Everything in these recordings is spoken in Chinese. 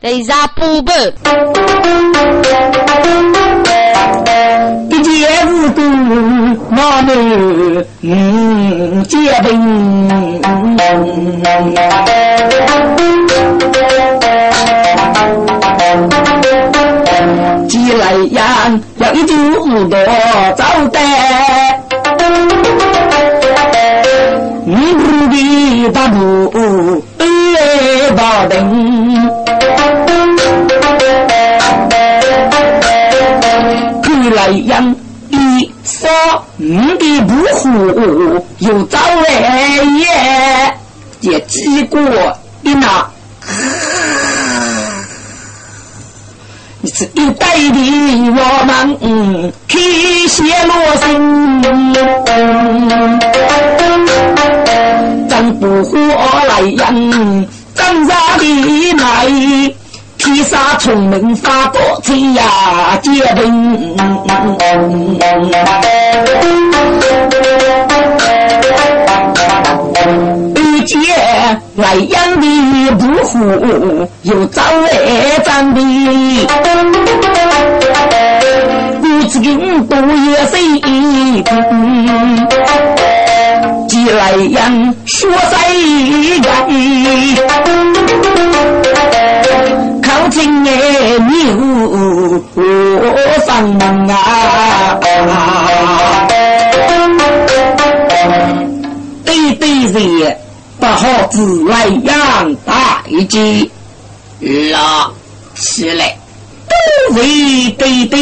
得啥不不？一件事故，我们嗯结冰。既来阳要一九五多招待，你不必大步二八等。来阳一说五的不虎有招来也，也经过一拿。你是一代的我们开些罗心，真不活来人，真杀的来，披萨聪明发多财呀，结冰。遇见来养的不虎，又招来长的，故此跟多也谁听？既来养说谁人？靠近哎牛我上门啊！对对人不好自来养大一鸡，拉起来都为对对。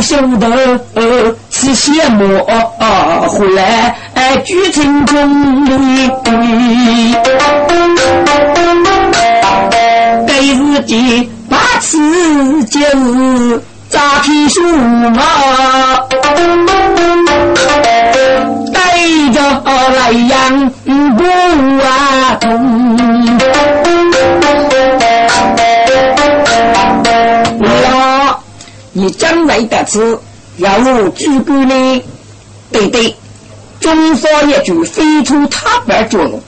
修得，此羡慕回来聚成中姑娘？对对，中说一句非出他国作用，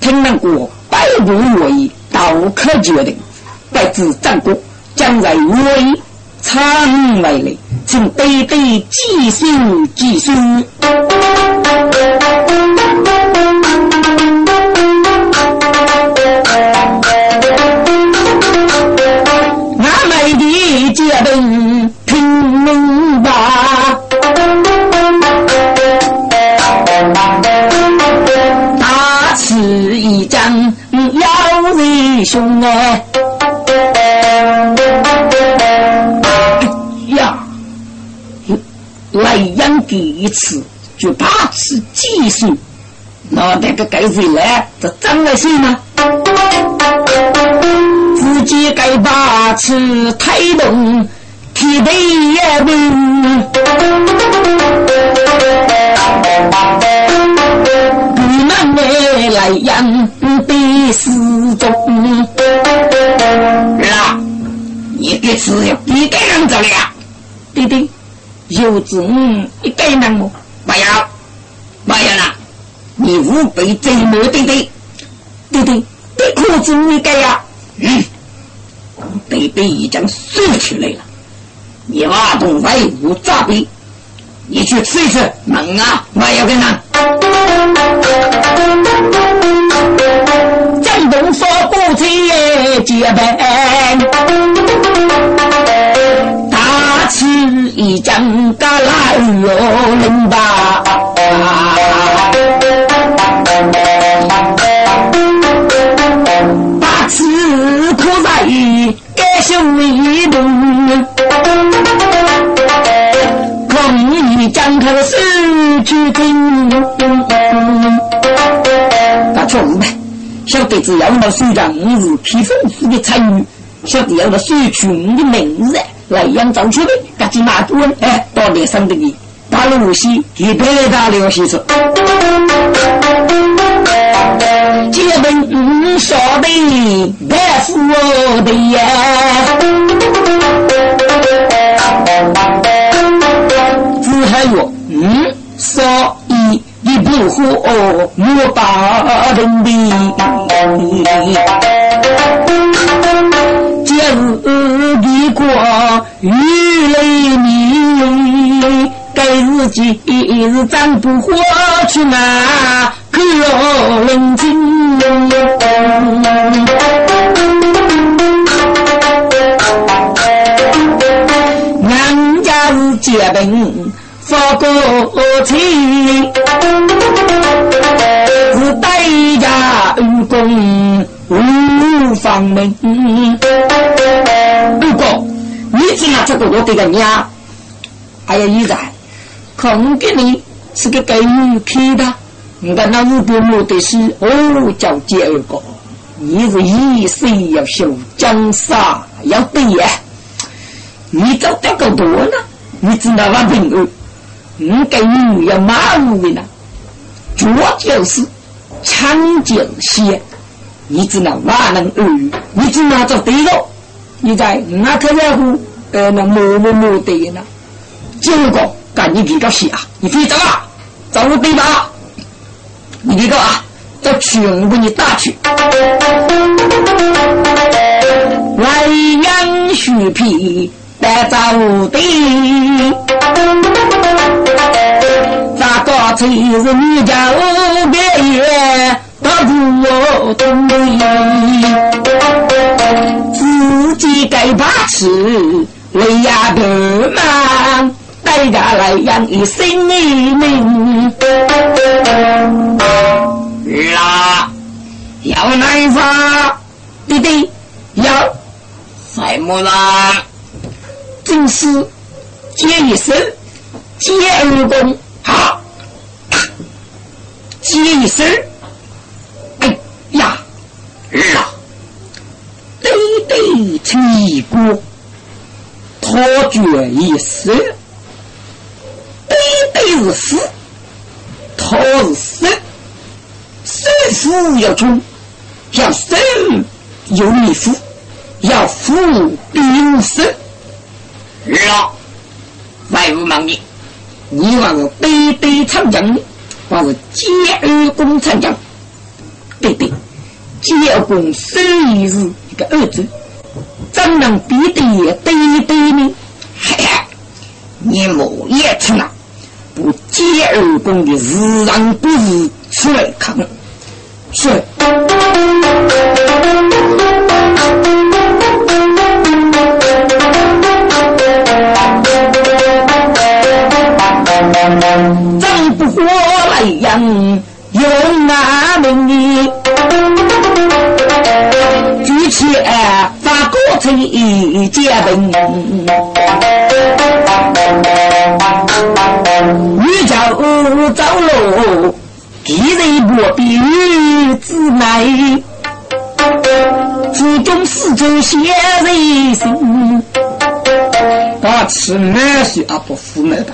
听闻过百步若意，道可决定。不知战国将来为常来嘞，请对对继续继续。人凶哎！呀，来养第一次就大吃几岁，那那个该谁来？这张来谁呢？自己该把持推动，提得也稳。你们来养的始终，你的事要比个人做了，对对，有子一个人么？不要，不要了，你无被折磨，对对，对对，对裤子你改呀，嗯。贝贝已经睡起来了，你阿东外无诈备，你去吃一吃，能啊，我要给能。东说不起结拜，大吃一张嘎啦哟零八。大吃可在该兄一路。你张开了手去听，打错误呗。小弟子要到手上五日披风式的参与，小弟要到手群的名字来养造出的，赶紧拿多哎，到脸上的你，打了无锡，一百打了西子。结婚说的白富的呀。还有，嗯，所以你不和我打人的，今日的过雨雷鸣，该日记日咱不活去哪？可冷静。俺家是结婚。发过钱，是代价无功无方门。不过，你只拿这个我这个娘，还有一在，空给你是个给你开的。你看那五百亩的是哦，叫第二个，你是一生要修江山要对呀，你找这个多呢，你只拿万平二。你给你要马路的呢，脚就是长脚鞋，你只能万能二，你只能做对了。你在那可在乎呃那某某某的呢？结果赶紧给个写啊！你非走啊，走对吧？你这个啊，到全部你打去，来养虚皮。在造地，咋个才是你家别业得不东自己该把持，为呀个嘛，带家来养一生命。啦，要哪发？弟弟要什么啦？正是接一声，接二功，好，接一声，哎呀，儿啊，对对吹过，托绝一声，对对是死，托是生，生死要冲，要生有你福，要福必有生。老，外无忙的，你话我对对长江的，话是接二公长江，对对，接二公生意是一个儿子，怎能比得也对对呢？嘿嘿，你莫也听啊，不接二公的日常不是出来看，是。真不活来养，用那名义，成一结婚，女家屋走路，一人不比女子来，府中四周写人心，把吃满是啊不服满吧。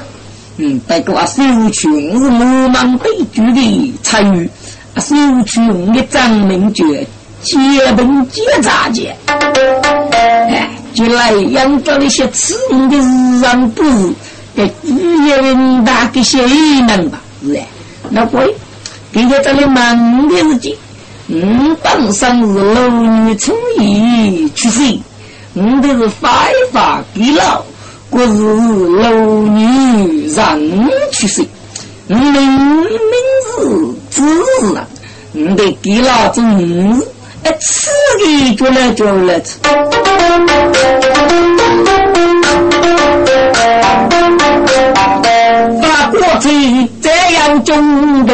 嗯，不过啊，收取我是罗莽被举的参与，啊，收取我的张明觉结婚结扎结，哎，就来养着那些吃的日常不是给语言大给些们吧，是。哎，那鬼，今天这里忙的日子，嗯，当上是楼女初一去世，我都是发一发给了。我是老女人去世，明明是子啊，你得给老子五，哎，吃的就来就来吃。把国贼这样准备，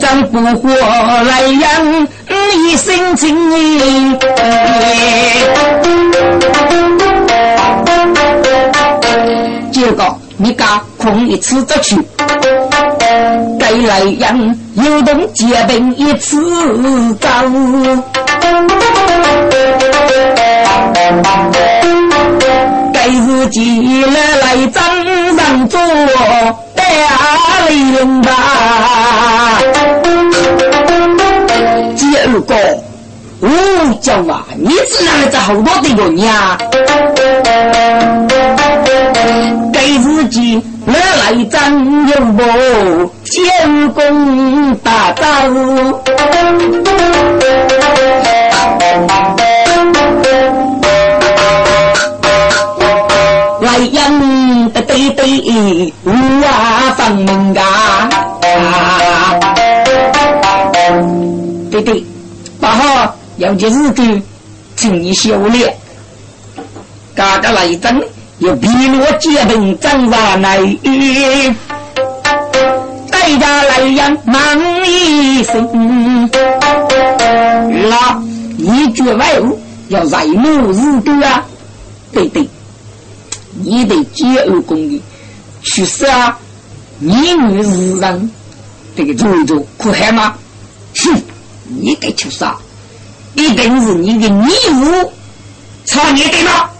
咱不活来养一生情。结果你家空一次得去，该来养有动结冰一次走。该自己来来张上做大领吧。第二个，我讲啊，你只能在好多的人呀。来来张有不建功大招。来人的对对，我放门啊！对对，八号有件事情，请你修炼。嘎嘎来真，有皮罗结冰张上来，大家来人忙一声，那一句外物要在怒日多啊！对对。你得接二公的去杀你女日人，这个做一做可害吗？哼，你该去杀，一定是你的女物差你对吗？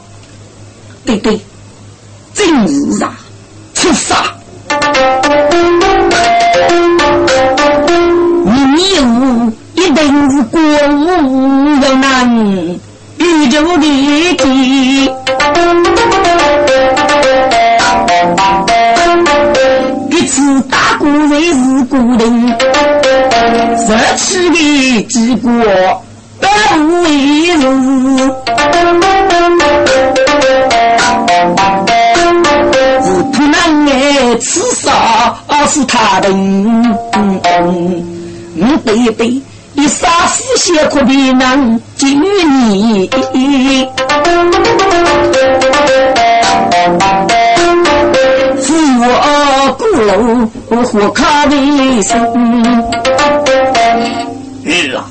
对对，真是啊，去杀！你女物一定是国无有难。宇宙的地，一次大国为是孤人，失去的结果不为人。不能爱吃啥是他的，嗯，对对。一杀死些苦皮囊，今日你是我孤楼火卡的生。日啊，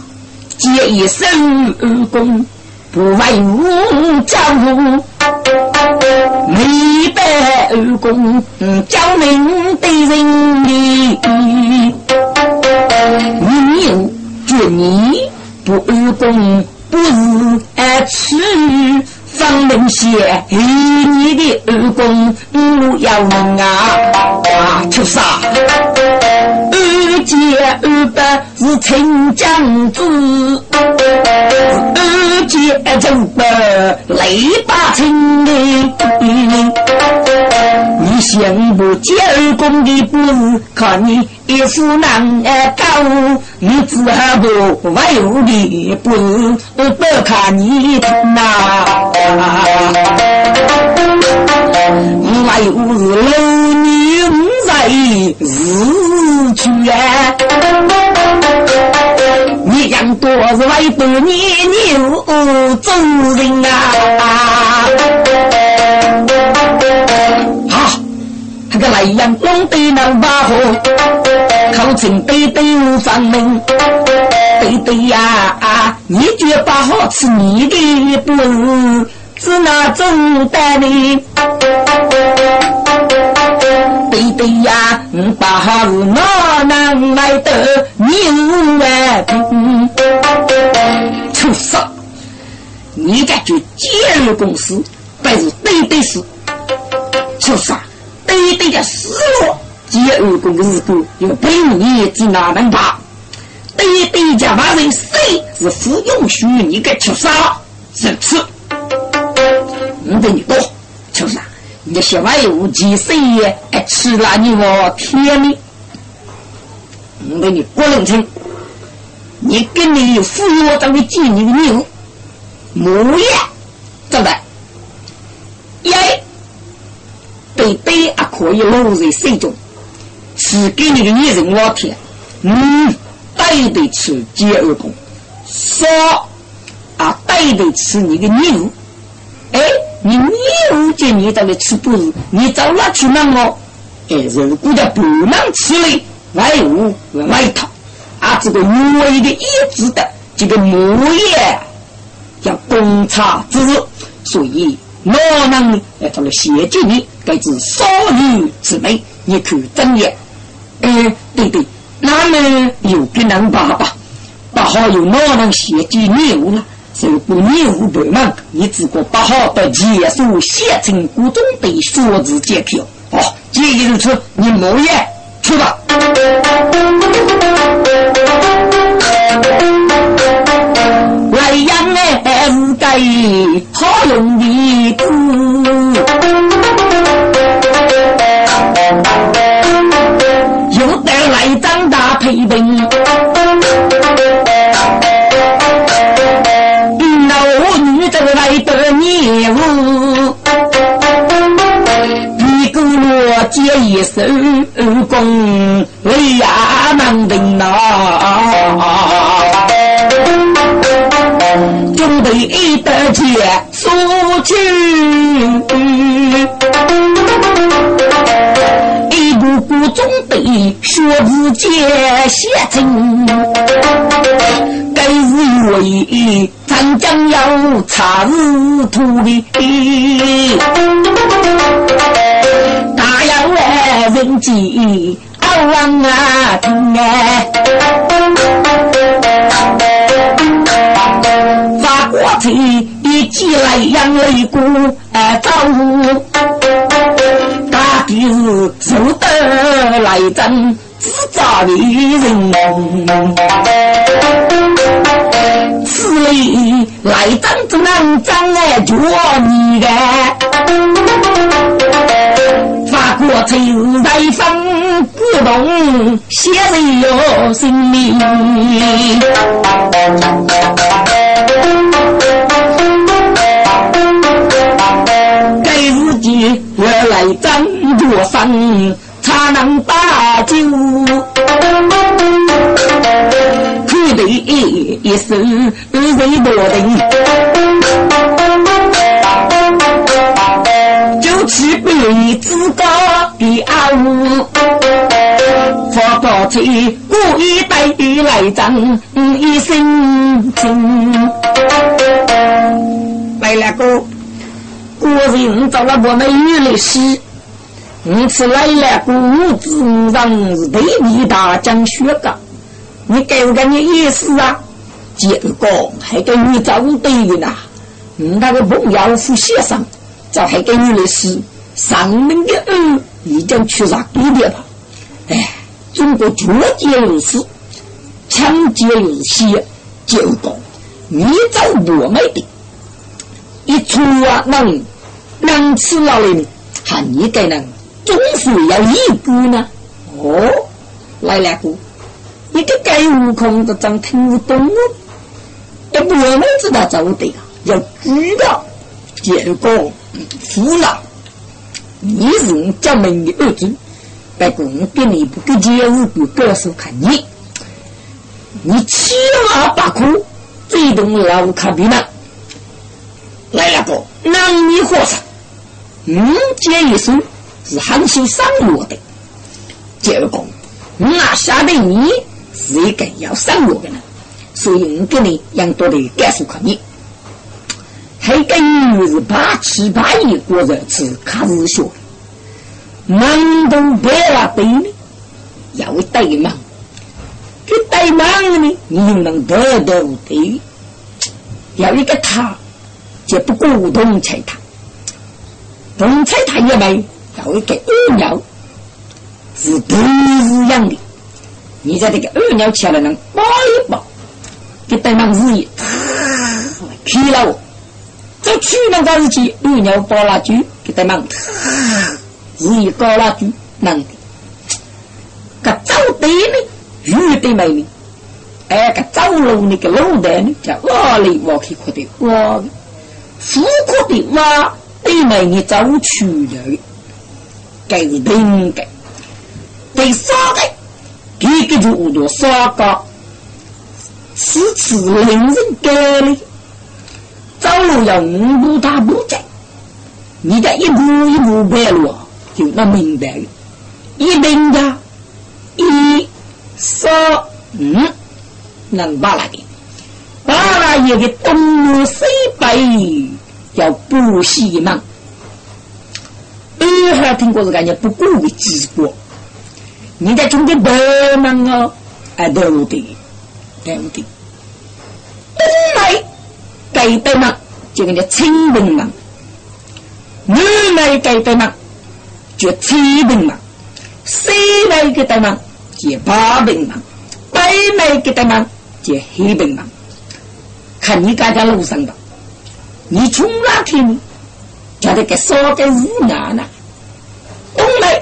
借一身功不为武将，没白武功将领对人的，你有。你不二公，不是爱吃方明写，你的二公我要问啊，出啥？二姐二伯是亲将子，二姐二伯雷把亲的。你想不接二公的不是看你一副难搞，你只好不外有的不是不看你呐。外有是老女在日去啊，你养多是外多年牛做人啊。那个莱阳光对能把火，口称对对无方明，对对呀啊，你绝把好吃你的不是是那种的？对对呀，把好是哪能来的？你万平，出事！你家就建入公司，还是对对是出事！对对的失落，接二公的日子有本年之哪能把？对对家把人谁是不允许你给吃杀？是此，我跟你多，就是啊，你小玩意无几岁也爱吃了你我天命，我跟你过冷清，你跟你有富裕当的妓女的牛模样，走的。耶，对对啊，可以落在水中，是给你的女人老天，嗯，对得起接二公，说啊，对得吃你的牛，哎，你牛见你到了吃不是？你走哪去弄哦？哎，如果叫不能吃嘞，外屋外头，啊，这个无为的意志的这个木业叫公差之日，所以哪能来到了谢金里，该是少女之美，你看真也。哎，对对，那么有个人爸爸，八号有哪能谢金牛了？如果牛不忙，你只管八号的结束，写成古中的数字借票。哦，既然如此，你莫言，去吧。来养哎，无该好用的苦，长大陪病，老女都来得孽物。接一手功，为呀能定呐，准备得接苏去，步步准备学子接写成，该日为咱将要查日土的。人机啊王啊听哎，发过去一起来养雷鼓哎走，大地是受得来争自造的人，此里来争只能争哎着你的。我才来生不动，写人有性命。来张着生，才能把酒。看得一手人多定。去背自个的阿五，发高财，故意带来争一身情。来了个，果人找了我们女律师，你次来了个五子上是对你大讲学个，你给我个你意思啊？结果还给你找对的呐，那个朋友是先生。就还给你律师上门的恩，已经去杀对的了。哎，中国绝劫如此，抢劫如血，结果你找我们的，一出啊能能吃老人，还你给人总是要一步呢。哦，来两个，一个该悟空的真听不懂，要不我们知道怎么的，要知道结果。父老，你是我家门的儿子，不过我给你不给钱，我不告诉看你，你七老八苦，这栋老卡比呢？来了个男女和尚，嗯，这一生是很修上我的，结果那下的你是一个要上我的人，所以我给你养多的告诉看你。还个女是八七八一过日子，看日学，忙都白了对呢，要对忙，给对忙呢，你能得到对，要一个他，就不过动财他，动财他也没，要一个二鸟，是不一样的，你在这个二鸟起来能抱一抱，给对忙日一，劈了我。这去年个日期，二鸟包蜡烛给他忙，日一高蜡烛忙的，个走地呢，玉的美呢，哎，个走路那个路的呢，叫我里我去看的，我富阔的话，对美你走去了，该是应该。第三个，这个就多三个，此次令人该的，走路要五步大步走，你这一步一步白路就那明白了，一明呀，一三五，能把那个。把那一个东南西北叫不西门，二号听过是感觉不过的结果。你在中间北门哦，哎对不对？对不对？东来盖北门就跟叫清平门，南来盖北门就七平门，西来盖北门就八平门，北来盖北门就黑平门。看你家在路上的，你从哪天叫这个烧个日牙呢？东来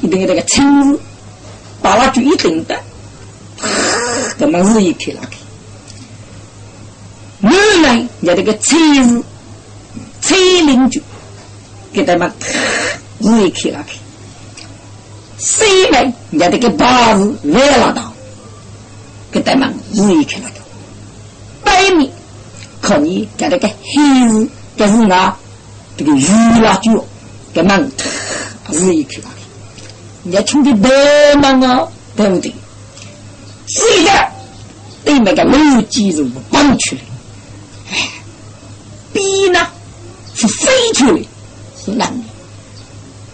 一定这个青日，把那就一定的，怎么日一去那去？南来要这个七日，七零九给他们日一去那去。西来要这个八日来了到，给他们日一去那去。北面可你在那个黑日，这是哪？这个鱼辣椒，给门日一去那里，你要冲的北门啊，对不对？是的，对面个楼基是绑出来，哎，笔呢是飞出来，是男的，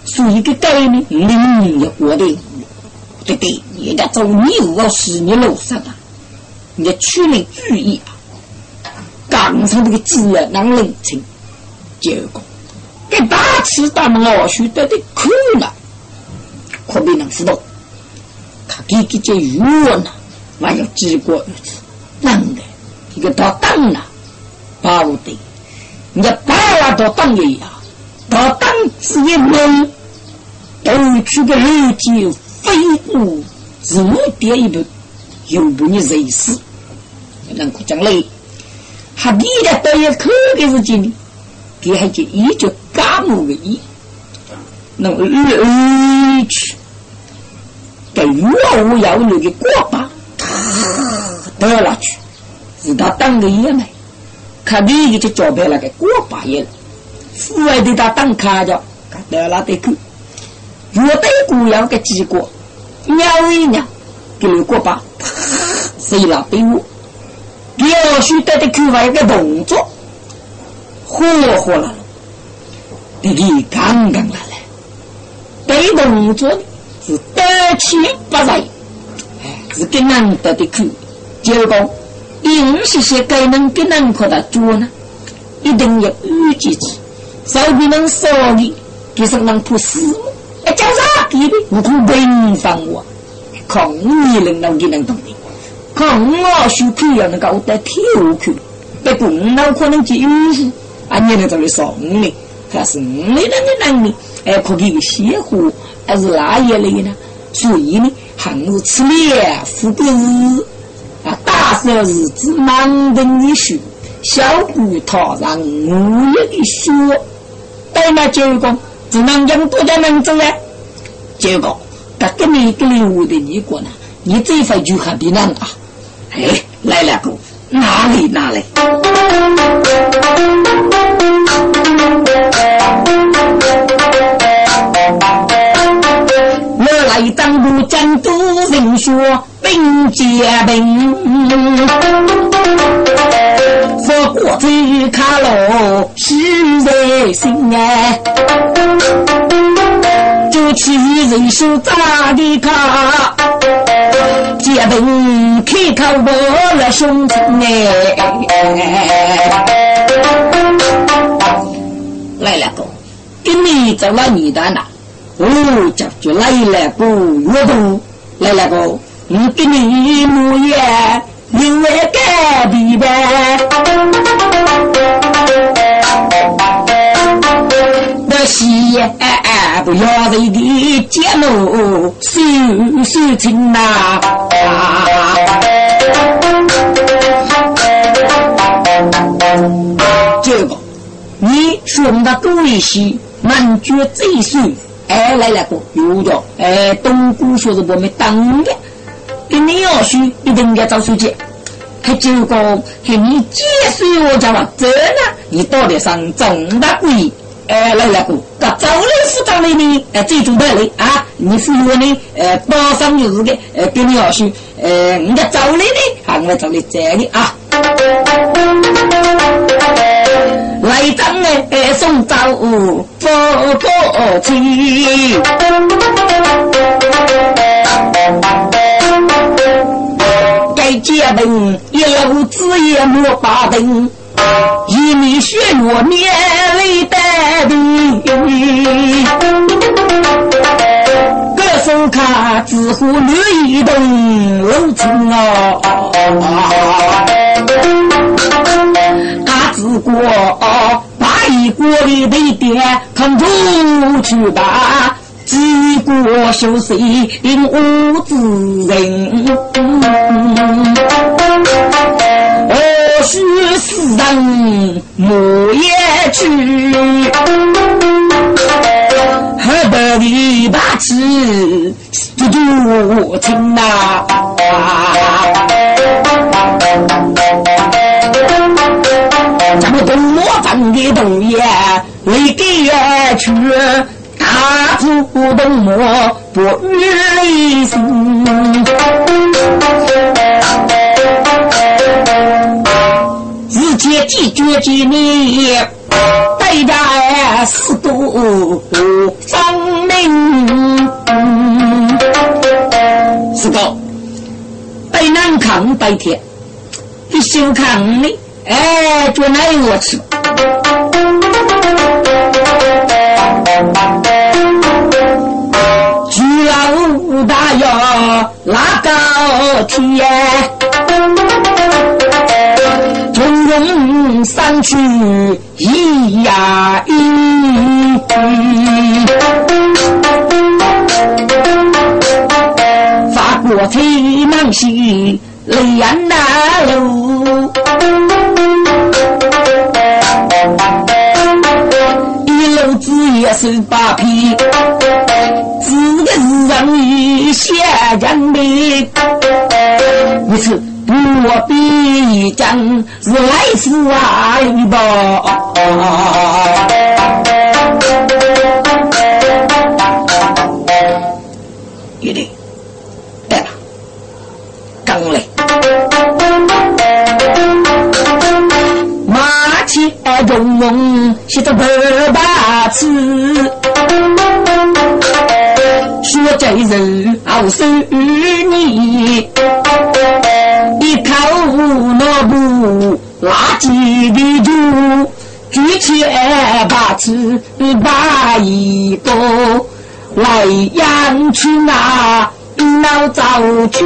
所以个概念，零要过的，对对，人家走你要是你路上的，你要取人注意啊。刚上这个字啊，能认清，结果给大吃大老鼠得的苦了，可别能知道。他给给这鱼呢，还要结果如此，难的一个到当了，巴不得，你要把了到当一样，到当是一门，都去个路径飞过，自点一步，又不你人死，能够讲累。他你的都要口的是经的，给还就一就干木的一，那么二去，给越无要那个锅巴，得了去，是他当个爷们，看你就交给那个锅巴爷了，父爱的他当卡着，得了得去，越对姑娘个结果，鸟一鸟，给锅巴，谁了对我。必须得的看法一个动作，火火了，弟弟刚刚来了，对动作是得气不来，哎，是更难得的看。结果，硬是些该能更难可的做呢，一定要预计起，手不能少的，就是能破死，哎，叫啥给的？悟空平凡我，抗你能能给能懂的。看我修口要能够得跳去，不过我可能就有时啊，你那这里说你，还是你那个能力，哎，可给个邪乎，还是哪一类呢？所以呢，还是吃力富不日啊，大少日子忙等的学，小姑他让我也的学，对嘛？结果只能用多点能走呀？结果他跟你跟你我的你过呢，你这份就很比难啊。哎，来了个哪里哪里？我来当部江都人说兵结兵，说过去卡罗实在心哎，就去人说咋的卡？结兵开口我了兄弟哎，来了个，给你走了你的哪？哦，叫就来了个岳父，来了个，我给你木叶留在隔壁呗。那西不要人的节目，收收情呐。这个穷的多一些，满绝这岁，哎来了个有着，哎东姑说是我们当的，跟你要说一定要找书记，还就讲给你解释我讲了，真的，你到底上重大贵。哎，来来个，这走来是长的呢，哎，最主的啊！你是我呢，呃，包上就是个，呃，给你要说，呃，你的走来呢，啊，我走来这里啊。来张哎，送走走过去，该结婚一路子也莫把灯。一米血落面泪带的，歌手看知乎女一动露出啊，他只过把一锅的泪点看出去吧，几个休息无子人。须死人莫也去，何得你把气就多听呐？咱们东莫放的东西为给去，大土东莫不离心。决决决你，代代四渡方明。四个白南康白天，你小康的，哎，做哪我吃？巨老大要拉高天。东山去一呀咿，法国飞南西雷安那路，一路子也是八匹，自个是让你写讲的，一次。我必将是来世啊一报，一定对了，刚来，马前中翁写着百把词，说这人傲生你。一口那部垃圾的酒，举起二把尺把一个来养去那老早去，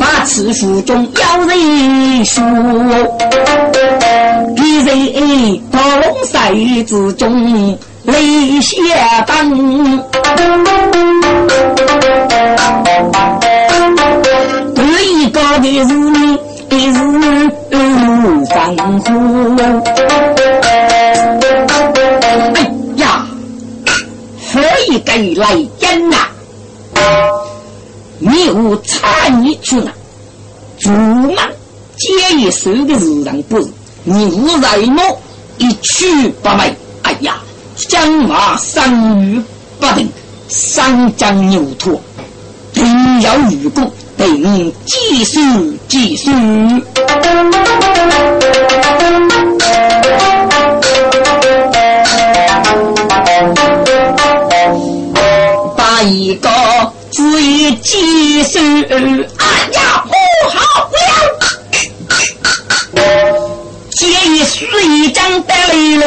把尺腹中有人说，一人到龙塞之中。泪下灯，对一个的是你，是路上虎。哎呀，何一个来人呐？牛差你去了，猪嘛，接一手的日人不是，牛在我一去不美。哎呀！将马伤于不定，三将牛驼，定有愚公，定计数计数。把一个字一计数，哎呀，不好了！借一水张得雷人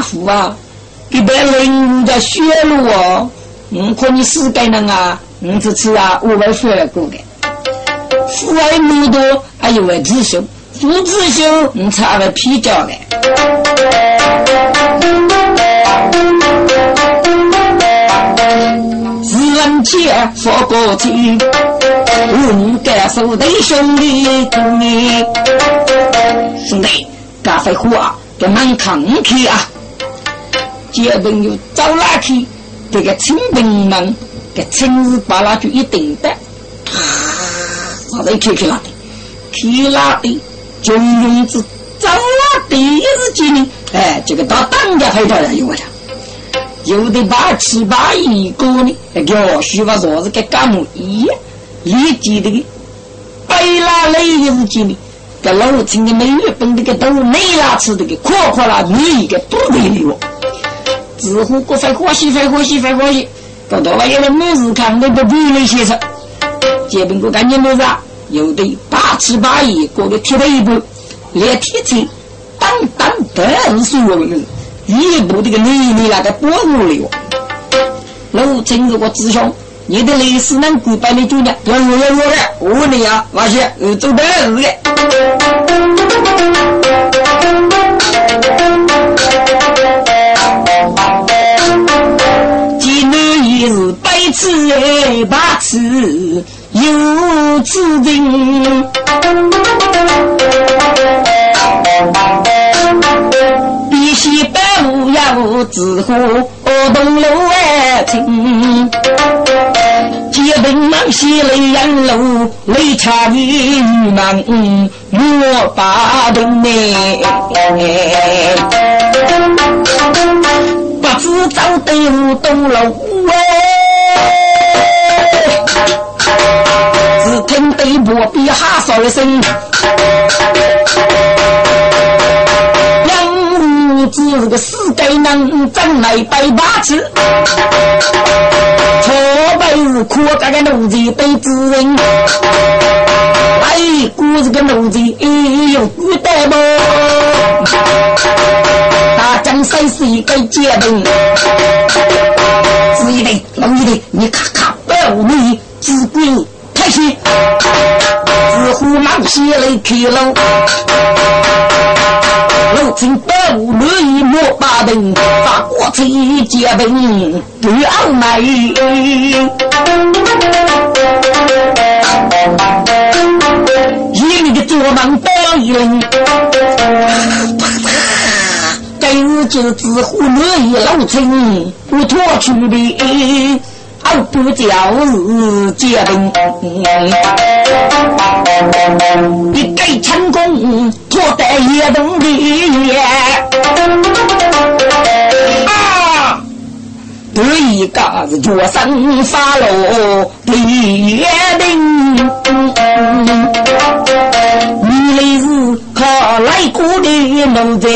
盖骨杀父啊，给别人家血路哦，嗯，可你死该人啊，嗯，这次啊，我们说了过的，父爱母多，还有位弟兄，父子兄，嗯，差了皮胶的。人切说过去，我们该手弟兄弟兄弟，咖啡壶啊，给门扛去啊！结朋友走哪去？这个清兵们，给亲自把那就一顶的，啊，把那去去哪的？去哪的？就用子走哪第一时间呢？哎，这个到当家拍照了，有我了。有的八七八一个呢，要需要啥子给干么？一立即的，白拉累的日子呢，给老陈的每月份的个都没拉吃的个，夸夸啦，你一个不得了。自乎国费欢喜费欢喜费欢喜，到头来有了每日看都不比那些事。这边我感觉么子啊？有的八七八一个的贴了一步，连贴车当当当是我们。一步这个你你那个保护了哟，老陈如果弟兄，你的历史能够把你做的，要我要我的，我问你啊，那些呃走的日的。日百次百次有此人。西北路要自呼东路外亲，结兵忙西雷阳路，雷差你忙莫把东呢，不知走对路东路只听对波比哈哨一声。只是个死该能挣来百八次，错辈是苦这个奴才被指人，哎，估这个奴才有孤单么？大江山是一个阶层，子一的老一的，你看看百五米只归，虎忙起来去了。老臣百无乐意莫把灯，发国贼结兵对傲慢。一里的做梦多一人，今日就只乎乐意老臣不脱去的。不叫日结兵，一改成功，脱得也动的啊！得一个是脚上发落烈兵，你来是靠来过的奴才，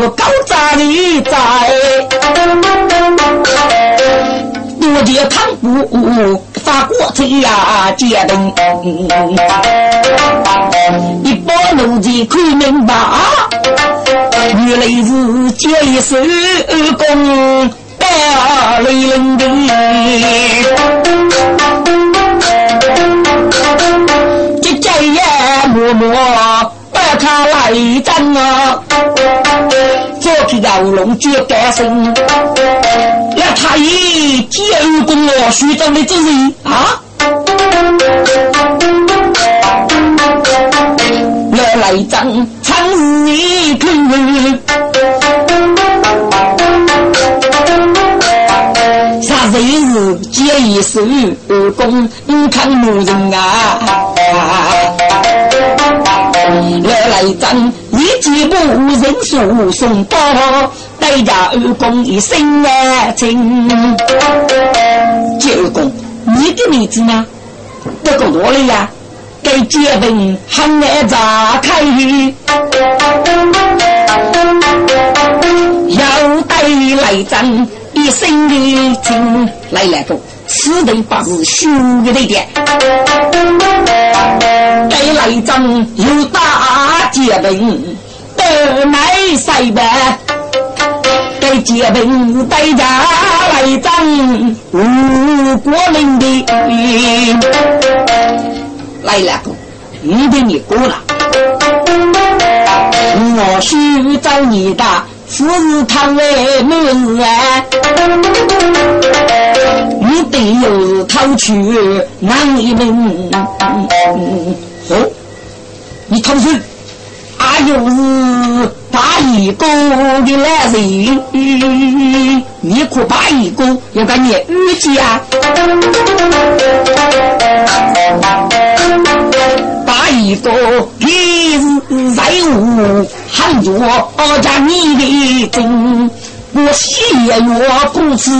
我高扎的在。我借唐布发国贼呀，借兵，一把奴才可明白，原来是借一手功打雷人的，这家也默默把他来战啊。去摇龙绝干生，那他以借二公我徐州的之人啊，要来争长日根，啥日日借一手二公看路人啊。来来战，一计不人数送到，代价二公一生爱情。二公，你的名字呢？这个多了呀，给结婚喊来炸开，要带来战一生的情，来来个。此地不是虚的地点，该来战有大结兵，得来塞北，该结兵带家来战吴国人的。来了，你的你过了，我需找你的。此日堂为母日啊，你得有讨取难一门。哦，你偷谁？啊，又是八义公的来人，你可八义公要跟你预计啊？八义公一日在屋。喊着我家你的真，我喜我不知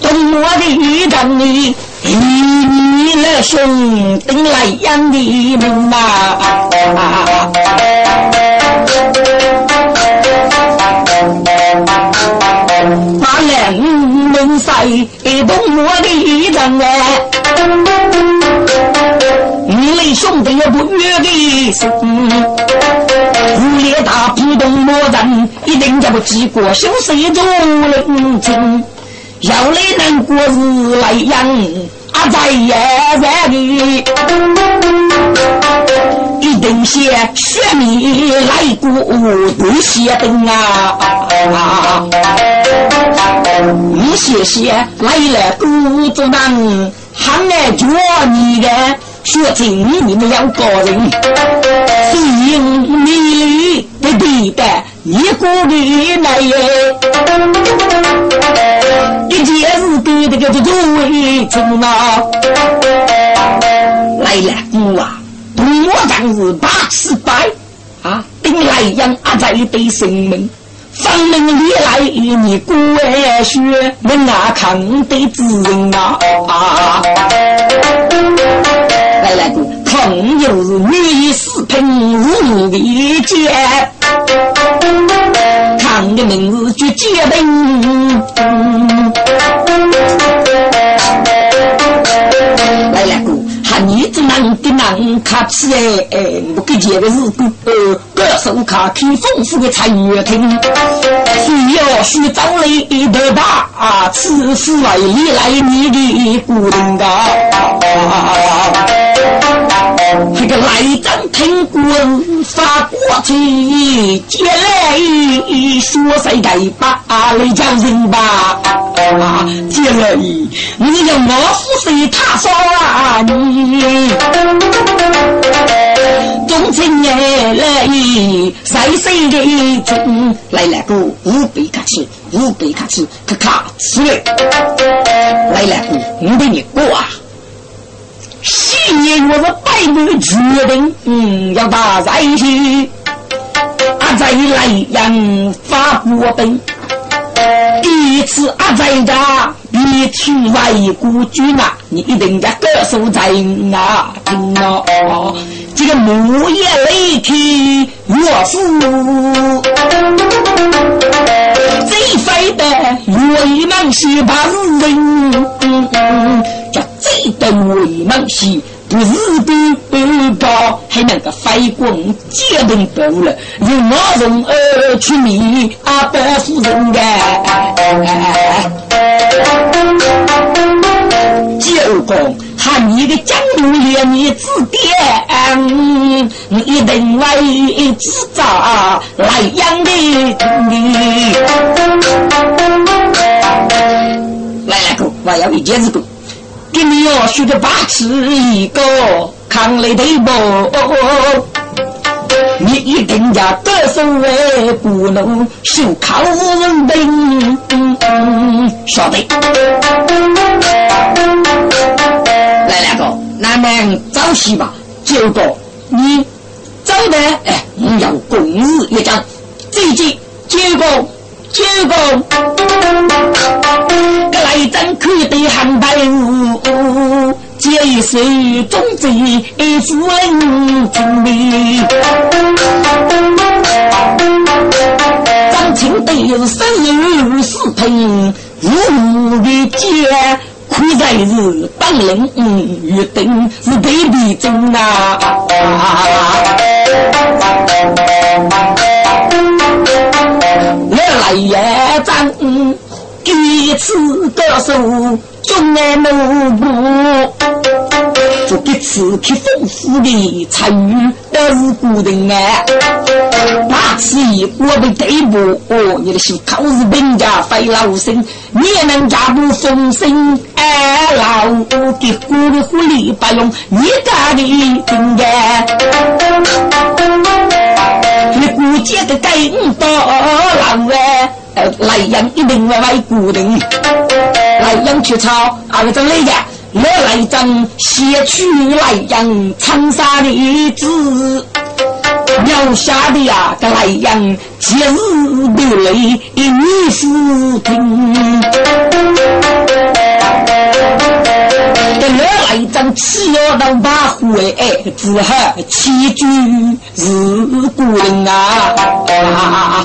懂我的真理，你来兄弟来养的门呐。的真哎，你来兄弟也不约的是。武力大，不动魔人，一定叫不记过修是一种冷静。要来能过日来养，阿在也在的，一定些血米来过对些灯啊！一些些来了工作人，喊来做你的。说真，你们两个人是因美丽的对待，一个的来耶，一件事对这个就作为情啊。来了，我啊，我当是八十八啊，顶来养阿仔的生命，方能里来你过血，能啊看得知人啊。来来个，朋友是女士平无为见，看的名字就结冰。你的男卡起哎，我给结的是个呃歌手卡，开丰富的财乐厅，需要是找来一头大啊，此时为你来你的古人啊。这个来战听过发过去，接来说谁该把来叫人吧？啊接来你你要我负谁他说啊你？忠情来来谁谁的忠？来来个五百卡吃，五百卡吃，卡卡吃嘞！来来个五百你过啊！昔年我是百般决定，嗯，要打在一起，阿在来阳发国本。第一次阿在家，你去外国军啊，你一定要歌手在啊，听哦，这个木叶雷霆岳父，最飞的为难是把人。叫最等为能西，不是不高，还能个飞滚接人多了，用我人儿去迷阿伯夫人的。九公喊你的江路连你指点，你一定来制造来养的来来哥，我要一件事哥。给你要学个八尺一个扛来的不？你一定要得手为不能受靠人兵，晓得？来两个，那们早起吧。九个，你走的，哎，你要共日一战，最近结果结果，格来真可得汉白雾。接受忠贞，夫人忠命。张清德生于四平，无的家，苦在是当人与等是卑鄙真啊！来也张，第一次歌手。中爱奴仆，这个此刻丰富的参与都是固定的。那次我被逮捕，哦，你的心口是兵家费老身，你也能家不风声。哎，老五的骨里糊里不用你家的兵家，你估计的更多老哎。呃，莱阳一定会为固定，莱阳去抄二种来呀，我来张写出莱阳长沙的字，留下的呀个莱阳节日的泪你是听。我来张七要到八户哎，只好七句是固定啊。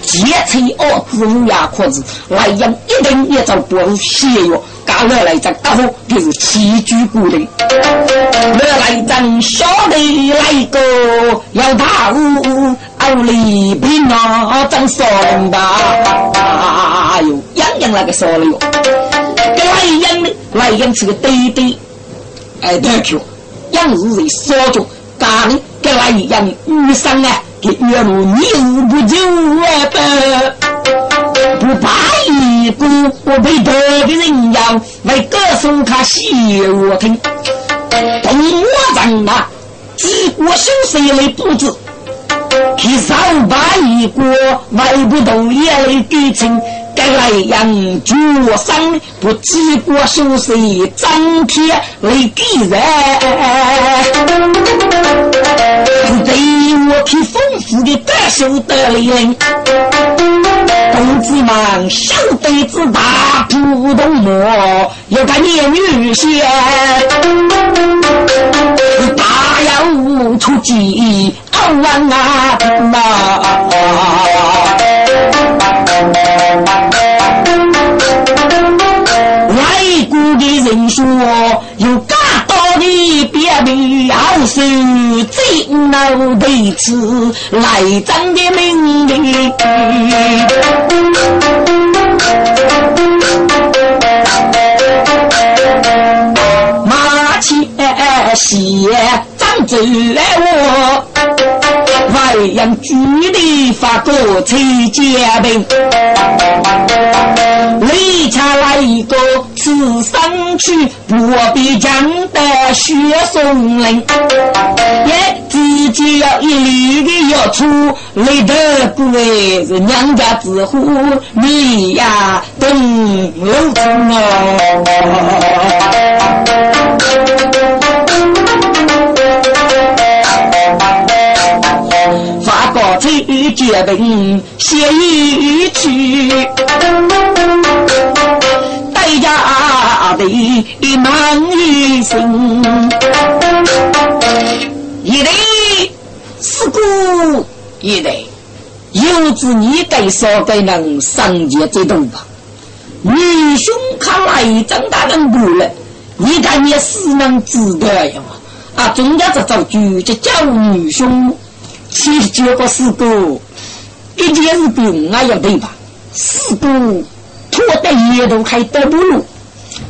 节吹哦，子母牙壳子，来阳一定也遭不入血药，搞了来张大伙就是七句古人。我来张小的来个要大屋，奥利平啊，张少林吧，哎呦，样样那个少了哟。这来阳呢，来阳是个对对，哎，对球，样子是少着，干的这来阳遇上啊。月如牛不久啊，不怕一个我被得的人要为歌颂他喜我听，同我战啊，几国修谁来布置？去上班一个外不动也来给称。该来阳脚上不几国修谁张贴来给人？对我去丰富的感受得令，同志们小辈子大不动魔，有个年女仙，大要出计，傲万啊听说有更多的别的要是真脑袋子来张的命令，马前写张嘴我。外阳举里发个崔家兵，立下来一个刺上去，不必讲的血松林，也自己要一粒的要出，累得不为是娘家之户，你呀等老成哦。崔家兵写一曲，代价的难一生。一代是故一代，有子你该少该能上街走动吧？女兄看来长大人不了，你看你是能知道呀？啊，中间这造句就叫女兄。七十九个四姑，一件事比我要对吧？四姑拖得一头还得不路，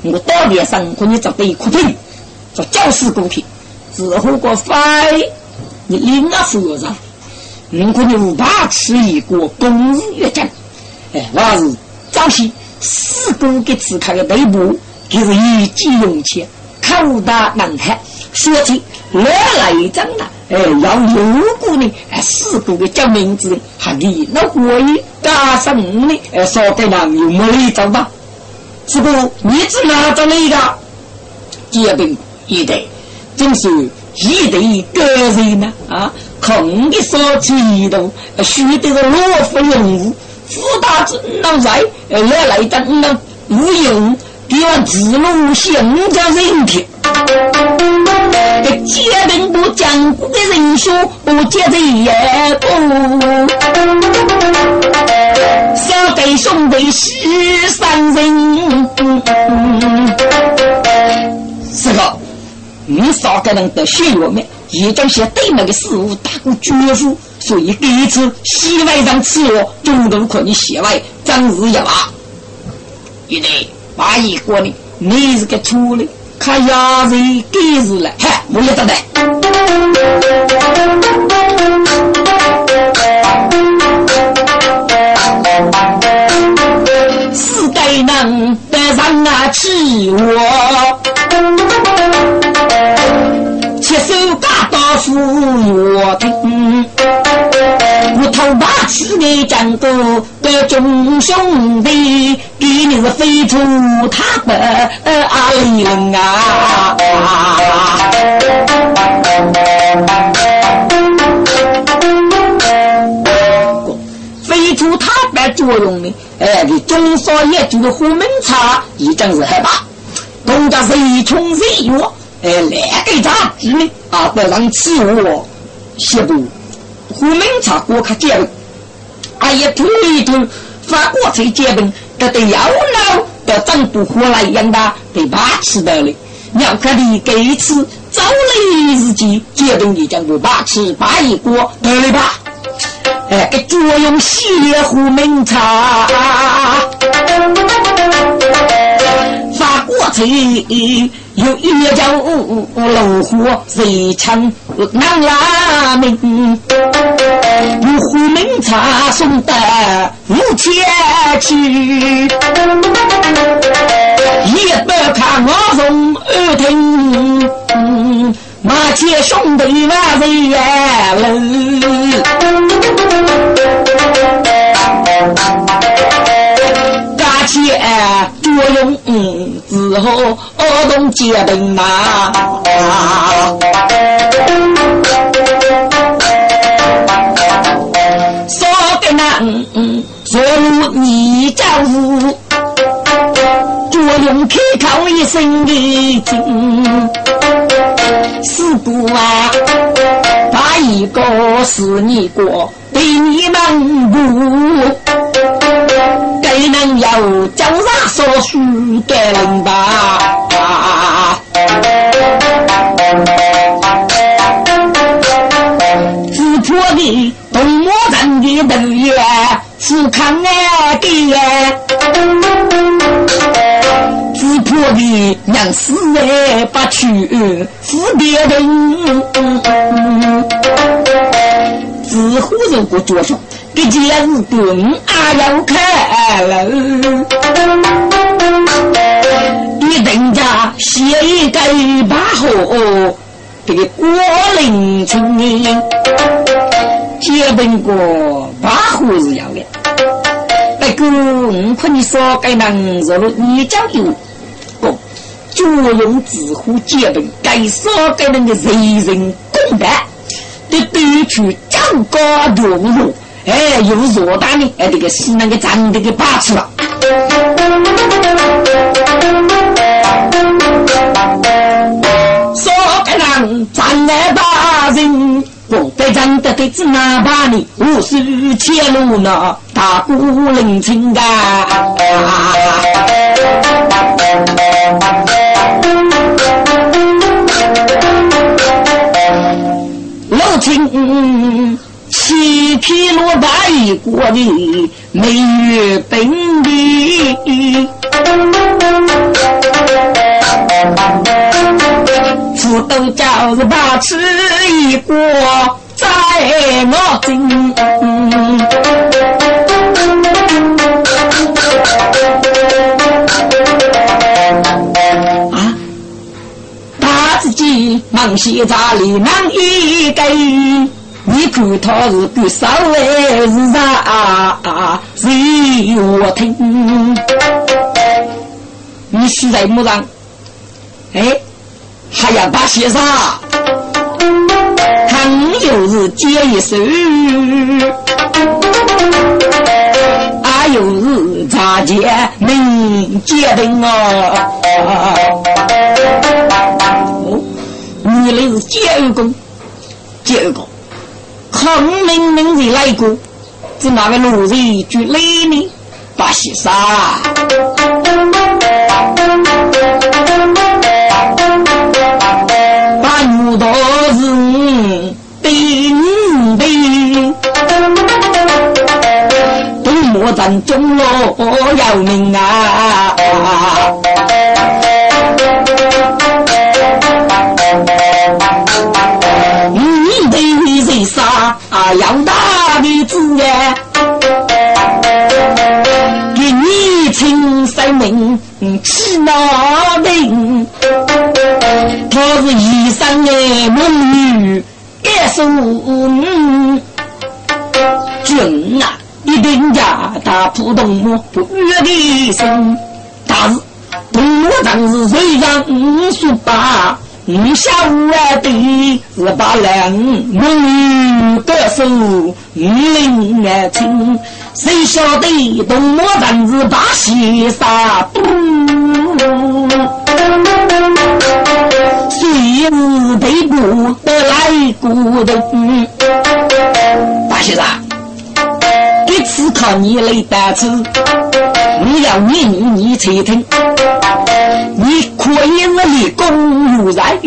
我到点上和你找对一块地，做教师公平，之后个饭你另外负责。我可你无法吃一个公日月奖，哎，那是早些四姑给此开的内部，就是一记勇气，口大难看，说起来来真的。哎，要六个呢，哎，四个的叫名字，还你那可以加上五呢，哎，说给人有没一张吧？是不你只拿着那个，结冰一对，真是一对个人呢啊！空的所激动，须得是罗夫用武，福大子脑在，来来的那无用，给我自路行叫人听。这结兵不讲古的人说，不接着也不。小弟兄弟十三人，是个，你少个人的血我们，也将些对门的事物打过绝户，所以第一次西外上吃我，中途可你西外张日一娃，一对八一过的，你是个处理。看鸭子给日了，嗨，我也得的。四代人带上那起我，切手嘎刀斧我听。我头把刺的战斗的众兄弟，给你是飞出他的阿里人啊！飞出他的作用呢？哎，给中少爷就是虎门茶，已经是害怕。东家谁穷谁弱？哎，两个杂子呢？啊，不让吃我，写不。虎门茶锅卡结冰，哎呀，吐一吐，发过才结冰，得得要闹，得整不活来一样的，得把持的嘞。要看你这一次早来日记结冰的讲不把吃，把一锅得了吧？哎，给作用系列虎门茶，发过才。有一叫老虎谁抢南拉门，有虎门茶送的五千去，一百看我送二听，马前兄弟万岁喽，感谢。我用之后儿童结冰嘛，一声的惊，四不啊，把一个是你过，对你们不。给人有江上所需的人吧？自破的东莫人的头也是看俺的，我的娘死哎不去死别人，自虎人不着手。这件事本啊要看了，你人家写一个八号，这个郭林青年结婚过八号是要的。那个我看你说该能做了，你讲究不？就用纸糊结婚，该说给人的人人公办，得对去长高融入。哎，有偌大呢，哎，这个是那个长得给把持了。说个人长得大人，不得长得对子哪把你无数前路呢？大鼓人情感。七匹罗大一国的美玉本的，福都叫是把吃一锅在我心。啊，他自己忙些咋里忙一根。你看他是比少为是啥？谁我听？你死在墓上，哎，还要把些啥？看有又是接一手，啊又是茶接能接定哦。哦，原来是接二公，接二公，孔明明的来过，是哪个路人就来呢？把西沙。都是兵兵，东莫战中落要命啊！杀要大的子呀？给你亲生命起那名。他是一生的母女，一生君啊，一定家大普通不约的生，但是东吴当时虽然五十八，五下五的是把两母女各守五零爱情，谁晓得东吴当时把西沙不？谁是北部的来古人？大先生，这次靠你来担子，我要你你才听。你可以是立功如山，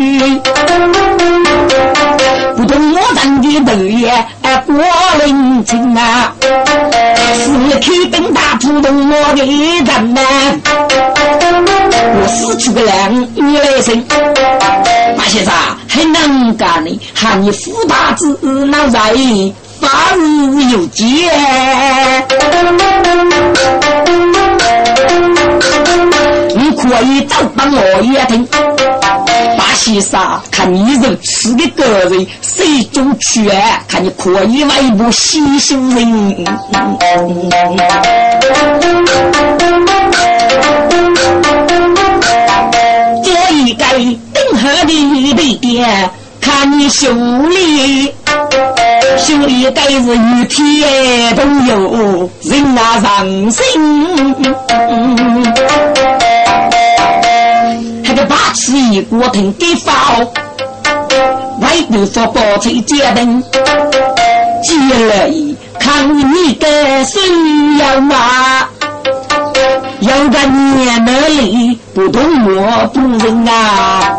不懂我人的头也不领情啊！是开灯大普通我的人呐，我死去个人你来生。马先生很能干的，喊你富大子脑在，发日有节。我一走把我也听。马先生，看你是吃的个人，谁中去啊？看你可以来一部西修人。这一个丁河的地点，看你修理，修理该是雨天都有人啊伤心。那个八尺一锅腾给发，外头说包菜接灯，接了一看你的谁要啊？有个年那里不懂我不认啊！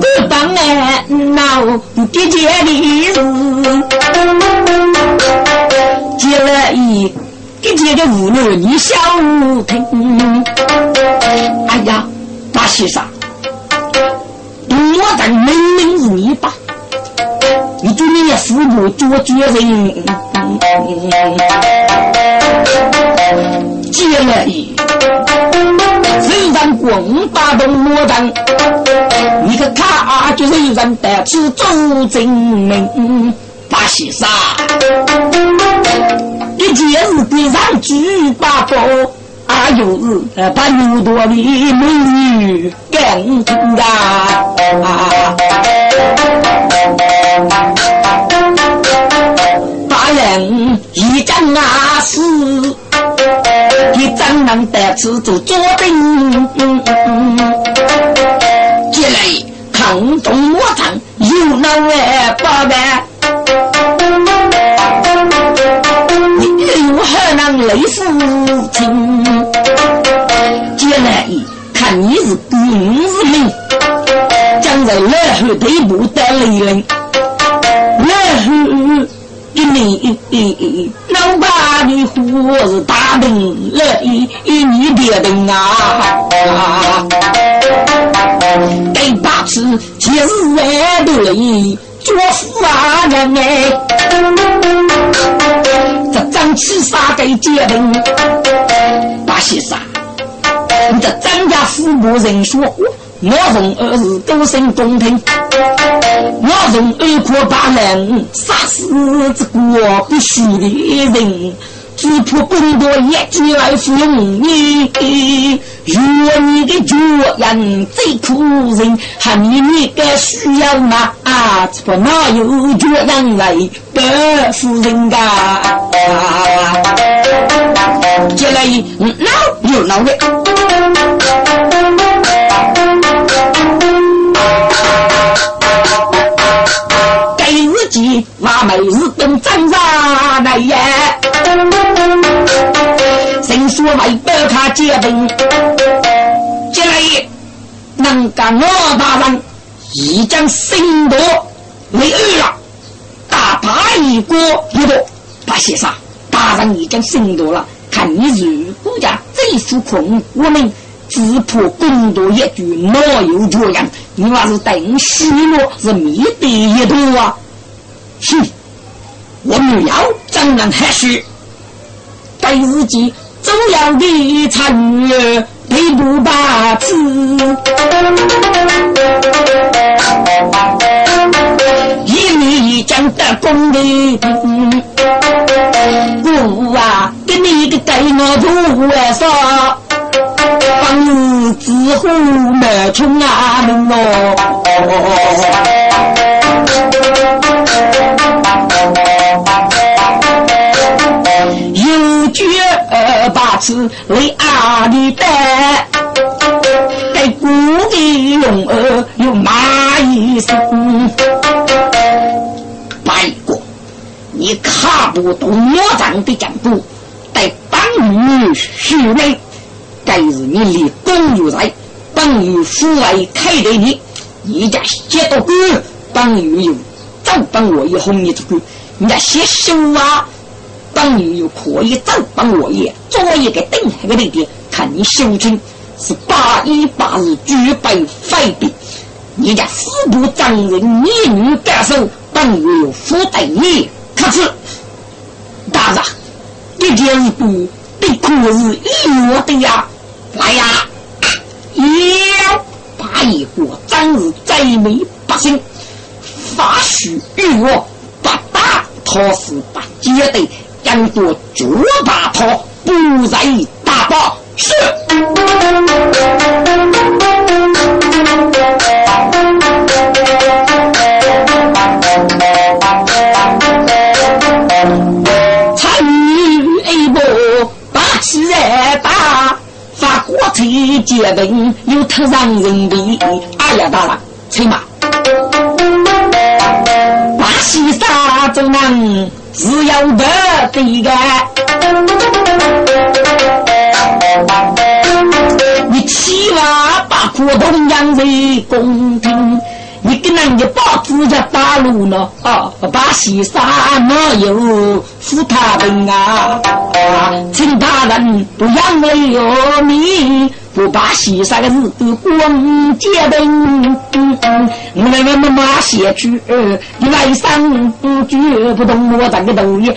不当俺闹姐姐的事，接了一一接的五六你小听。哎呀，大先生，我的明明是你爸，你就你也父母做决人。接了一，虽然光打动魔掌，你可他就是人得此周正明把西沙，一件事必然举把宝，啊又是把牛多的美女更听啊。大人一张啊是。你怎能得此做左兵？接来抗中魔场，有那位八万，你如何能累死情？是兵是命，将在来后队部得雷人，来后。给你老爸的活是大病了，一你别等啊！给把持今日的里做夫啊人哎，这张七杀给结定，把西杀，你这张家父母人说。我从儿是都生公平，我从二可把人杀死这个必须的人，只怕更多业绩来服用你。若你的主人最苦人，还你你个需要吗？啊，这哪有主人来不服人噶？接来闹又闹的。那每日等张上来也，谁说为不他结婚？这里能干我大人已将心夺为二了，大把一锅一个把先生大人已将心夺了。看你如国家最受困，我们只怕更多一句哪有这样？你还是等虚落是灭的一头啊！哼，我女要怎能还许？该自己走样的参与，赔不把子。一米将得功的，我啊，给你个给我做为啥？帮你之后没穷啊门哦。把此为阿里带，给古的龙儿又骂一声。白过，你看不懂我长的讲步，待本于虚内，该是你立功有才，本于父爱开的你，你家写到官，本于有，早本我一哄你这个，你家写书啊。当你有可以走帮我也做一个定海的地点，看你修成是八一八日举杯废笔，你家四部长人一女感受，当你有负担你，可是大人，这件事的可是我的呀，来呀，要八一国长日灾民百姓，法许与我不打他是不接的。将做脚大炮，不在大炮是。参与 A 波把起来打，发国策结婚又特让人迷。哎呀，大了，请马，巴西啥子能？只要得这个，你起码把普通养在公平，你跟人家把自家打路呢？啊，把西山哪有富他人啊？请大人不养了哟你。不把西山的日子光结冰，我那个妈妈写去，你来生绝不懂我这个东西。